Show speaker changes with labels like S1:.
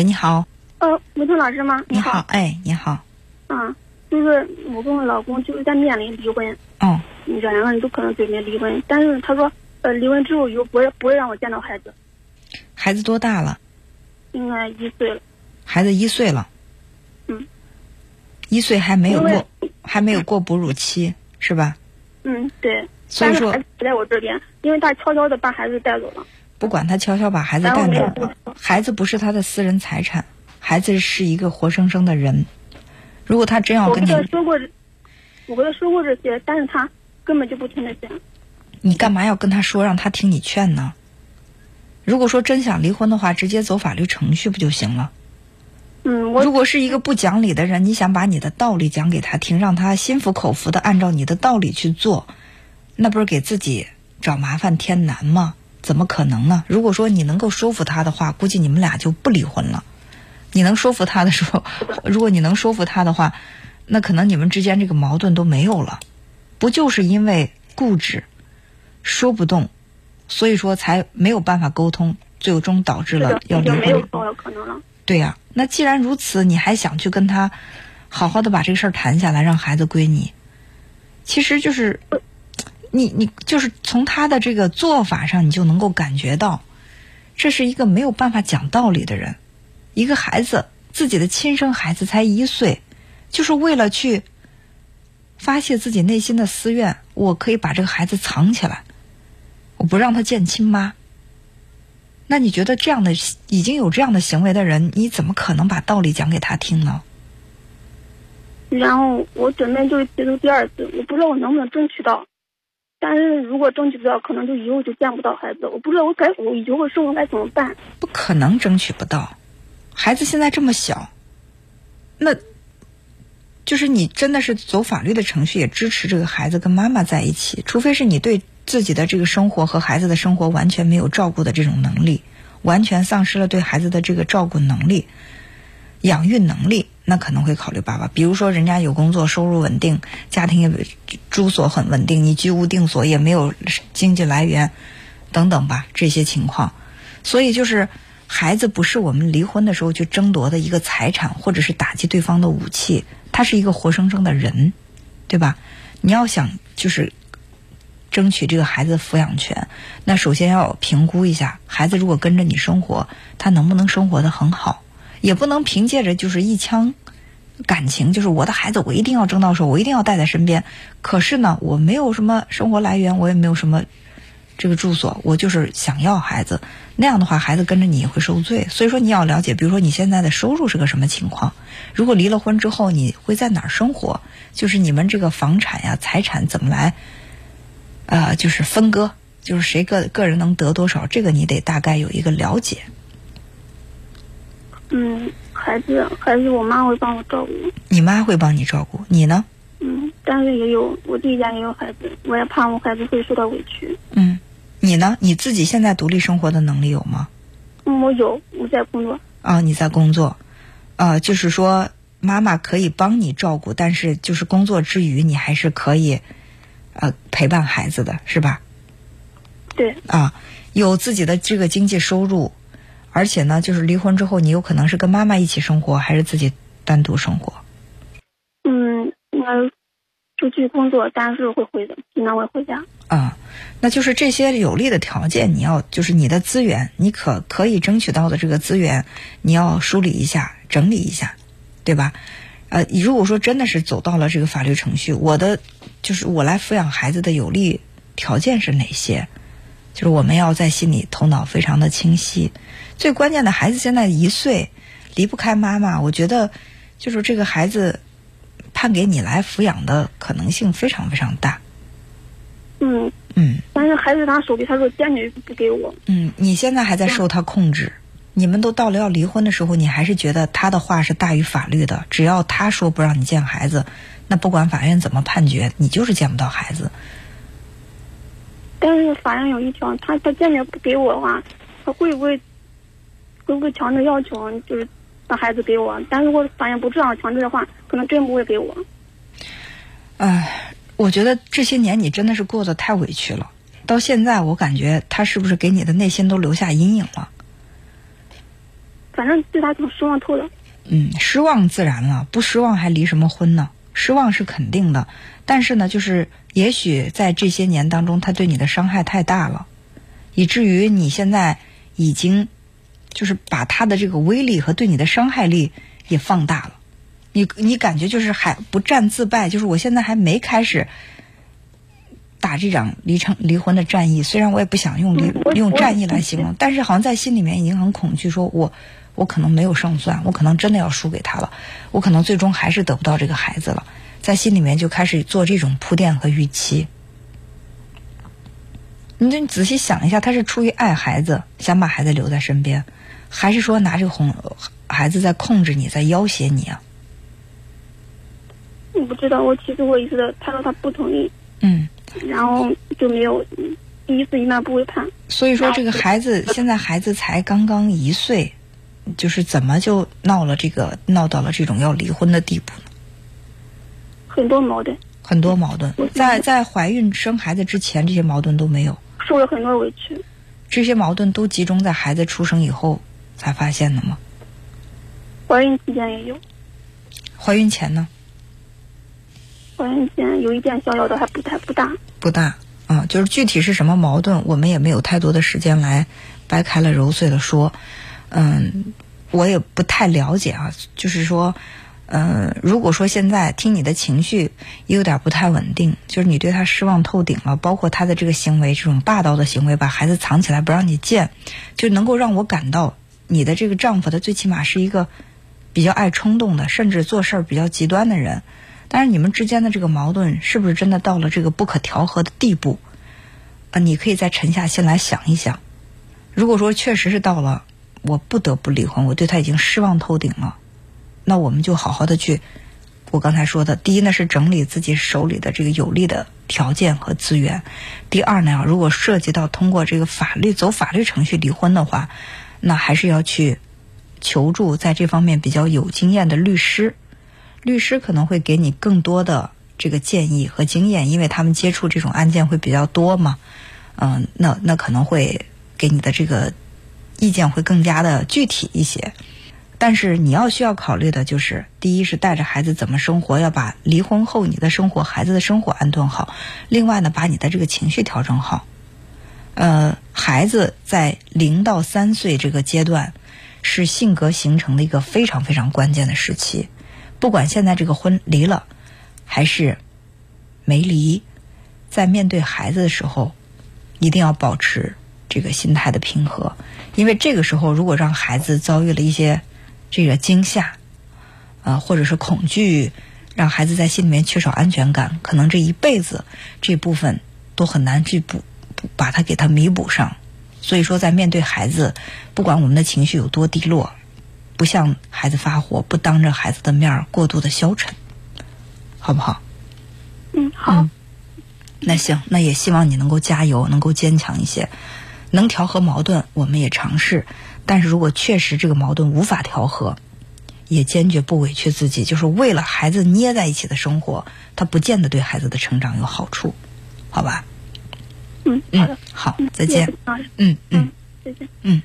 S1: 喂，你好。
S2: 呃，吴彤老师吗？
S1: 你好，哎，你好。
S2: 啊，就是我跟我老公就是在面临离婚。
S1: 哦。
S2: 两个人都可能准备离婚，但是他说，呃，离婚之后又不会不会让我见到孩子。
S1: 孩子多大了？
S2: 应该一岁了。
S1: 孩子一岁了。
S2: 嗯。
S1: 一岁还没有过，还没有过哺乳期，是吧？
S2: 嗯，对。
S1: 所以说
S2: 不在我这边，因为他悄悄的把孩子带走了。
S1: 不管他悄悄把孩子带走了，孩子不是他的私人财产，孩子是一个活生生的人。如果他真要跟你，
S2: 我跟他说过，我跟他说过这些，但是他根本就不听这些。
S1: 你干嘛要跟他说，让他听你劝呢？如果说真想离婚的话，直接走法律程序不就行了？
S2: 嗯，
S1: 如果是一个不讲理的人，你想把你的道理讲给他听，让他心服口服的按照你的道理去做，那不是给自己找麻烦添难吗？怎么可能呢？如果说你能够说服他的话，估计你们俩就不离婚了。你能说服他的时候，如果你能说服他的话，那可能你们之间这个矛盾都没有了。不就是因为固执，说不动，所以说才没有办法沟通，最终导致了要离婚。
S2: 没有可能了。
S1: 对呀，那既然如此，你还想去跟他好好的把这个事儿谈下来，让孩子归你，其实就是，你你就是从他的这个做法上，你就能够感觉到，这是一个没有办法讲道理的人。一个孩子，自己的亲生孩子才一岁，就是为了去发泄自己内心的私怨，我可以把这个孩子藏起来，我不让他见亲妈。那你觉得这样的已经有这样的行为的人，你怎么可能把道理讲给他听呢？
S2: 然后我准备就是提出第二次，我不知道我能不能争取到，但是如果争取不到，可能就以后就见不到孩子。我不知道我该我以后生活该怎么办。
S1: 不可能争取不到，孩子现在这么小，那，就是你真的是走法律的程序，也支持这个孩子跟妈妈在一起，除非是你对。自己的这个生活和孩子的生活完全没有照顾的这种能力，完全丧失了对孩子的这个照顾能力、养育能力，那可能会考虑爸爸。比如说，人家有工作，收入稳定，家庭也住所很稳定，你居无定所，也没有经济来源，等等吧，这些情况。所以，就是孩子不是我们离婚的时候去争夺的一个财产，或者是打击对方的武器，他是一个活生生的人，对吧？你要想就是。争取这个孩子的抚养权，那首先要评估一下孩子如果跟着你生活，他能不能生活的很好，也不能凭借着就是一腔感情，就是我的孩子我一定要争到手，我一定要带在身边。可是呢，我没有什么生活来源，我也没有什么这个住所，我就是想要孩子。那样的话，孩子跟着你会受罪。所以说，你要了解，比如说你现在的收入是个什么情况，如果离了婚之后你会在哪儿生活，就是你们这个房产呀、财产怎么来。呃，就是分割，就是谁个个人能得多少，这个你得大概有一个了解。
S2: 嗯，孩子，孩子，我妈会帮我照顾。
S1: 你妈会帮你照顾，你呢？
S2: 嗯，但是也有我弟家也有孩子，我也怕我孩子会受到委屈。
S1: 嗯，你呢？你自己现在独立生活的能力有吗？
S2: 嗯，我有，我在工作。
S1: 啊，你在工作，呃，就是说妈妈可以帮你照顾，但是就是工作之余，你还是可以。呃，陪伴孩子的是吧？
S2: 对。
S1: 啊，有自己的这个经济收入，而且呢，就是离婚之后，你有可能是跟妈妈一起生活，还是自己单独生活？
S2: 嗯，应该出去工作，但是会回的，经常会回家。
S1: 啊，那就是这些有利的条件，你要就是你的资源，你可可以争取到的这个资源，你要梳理一下，整理一下，对吧？呃，如果说真的是走到了这个法律程序，我的就是我来抚养孩子的有利条件是哪些？就是我们要在心里头脑非常的清晰。最关键的孩子现在一岁，离不开妈妈，我觉得就是这个孩子判给你来抚养的可能性非常非常大。
S2: 嗯
S1: 嗯。
S2: 但是孩子拿手机，他说坚决不给我。
S1: 嗯，你现在还在受他控制。你们都到了要离婚的时候，你还是觉得他的话是大于法律的。只要他说不让你见孩子，那不管法院怎么判决，你就是见不到孩子。
S2: 但是法院有一条，他他坚决不给我的话，他会不会会不会强制要求，就是把孩子给我？但如果法院不这样强制的话，可能真不会给我。
S1: 唉，我觉得这些年你真的是过得太委屈了。到现在，我感觉他是不是给你的内心都留下阴影了？
S2: 反正对他挺失望透了。
S1: 嗯，失望自然了，不失望还离什么婚呢？失望是肯定的，但是呢，就是也许在这些年当中，他对你的伤害太大了，以至于你现在已经就是把他的这个威力和对你的伤害力也放大了。你你感觉就是还不战自败，就是我现在还没开始打这场离成离婚的战役。虽然我也不想用离用战役来形容，但是好像在心里面已经很恐惧，说我我可能没有胜算，我可能真的要输给他了，我可能最终还是得不到这个孩子了，在心里面就开始做这种铺垫和预期。你就你仔细想一下，他是出于爱孩子，想把孩子留在身边，还是说拿这个哄孩子在控制你，在要挟你啊？
S2: 我不知道，我其实我一直的，他说他不同意，
S1: 嗯，
S2: 然后就没有一次一慢不会判。
S1: 所以说这个孩子现在孩子才刚刚一岁，就是怎么就闹了这个闹到了这种要离婚的地步呢？
S2: 很多矛盾，
S1: 很多矛盾，在在怀孕生孩子之前，这些矛盾都没有，
S2: 受了很多委屈。
S1: 这些矛盾都集中在孩子出生以后才发现的吗？
S2: 怀孕期间也有，
S1: 怀孕前呢？
S2: 怀孕前有一点小小的，还不太不大。
S1: 不大啊，就是具体是什么矛盾，我们也没有太多的时间来掰开了揉碎了说。嗯，我也不太了解啊，就是说，嗯，如果说现在听你的情绪也有点不太稳定，就是你对他失望透顶了，包括他的这个行为，这种霸道的行为，把孩子藏起来不让你见，就能够让我感到你的这个丈夫，他最起码是一个比较爱冲动的，甚至做事儿比较极端的人。但是你们之间的这个矛盾是不是真的到了这个不可调和的地步？啊，你可以再沉下心来想一想。如果说确实是到了我不得不离婚，我对他已经失望透顶了，那我们就好好的去，我刚才说的，第一呢是整理自己手里的这个有利的条件和资源；第二呢，如果涉及到通过这个法律走法律程序离婚的话，那还是要去求助在这方面比较有经验的律师。律师可能会给你更多的这个建议和经验，因为他们接触这种案件会比较多嘛。嗯，那那可能会给你的这个意见会更加的具体一些。但是你要需要考虑的就是，第一是带着孩子怎么生活，要把离婚后你的生活、孩子的生活安顿好；另外呢，把你的这个情绪调整好。呃，孩子在零到三岁这个阶段是性格形成的一个非常非常关键的时期。不管现在这个婚离了，还是没离，在面对孩子的时候，一定要保持这个心态的平和，因为这个时候如果让孩子遭遇了一些这个惊吓，啊，或者是恐惧，让孩子在心里面缺少安全感，可能这一辈子这部分都很难去补把它给他弥补上。所以说，在面对孩子，不管我们的情绪有多低落。不向孩子发火，不当着孩子的面儿过度的消沉，好不好？
S2: 嗯，好。
S1: 那行，那也希望你能够加油，能够坚强一些，能调和矛盾，我们也尝试。但是如果确实这个矛盾无法调和，也坚决不委屈自己，就是为了孩子捏在一起的生活，他不见得对孩子的成长有好处，好吧？
S2: 嗯，好的，
S1: 好，再见。
S2: 嗯
S1: 嗯，
S2: 再见。
S1: 嗯。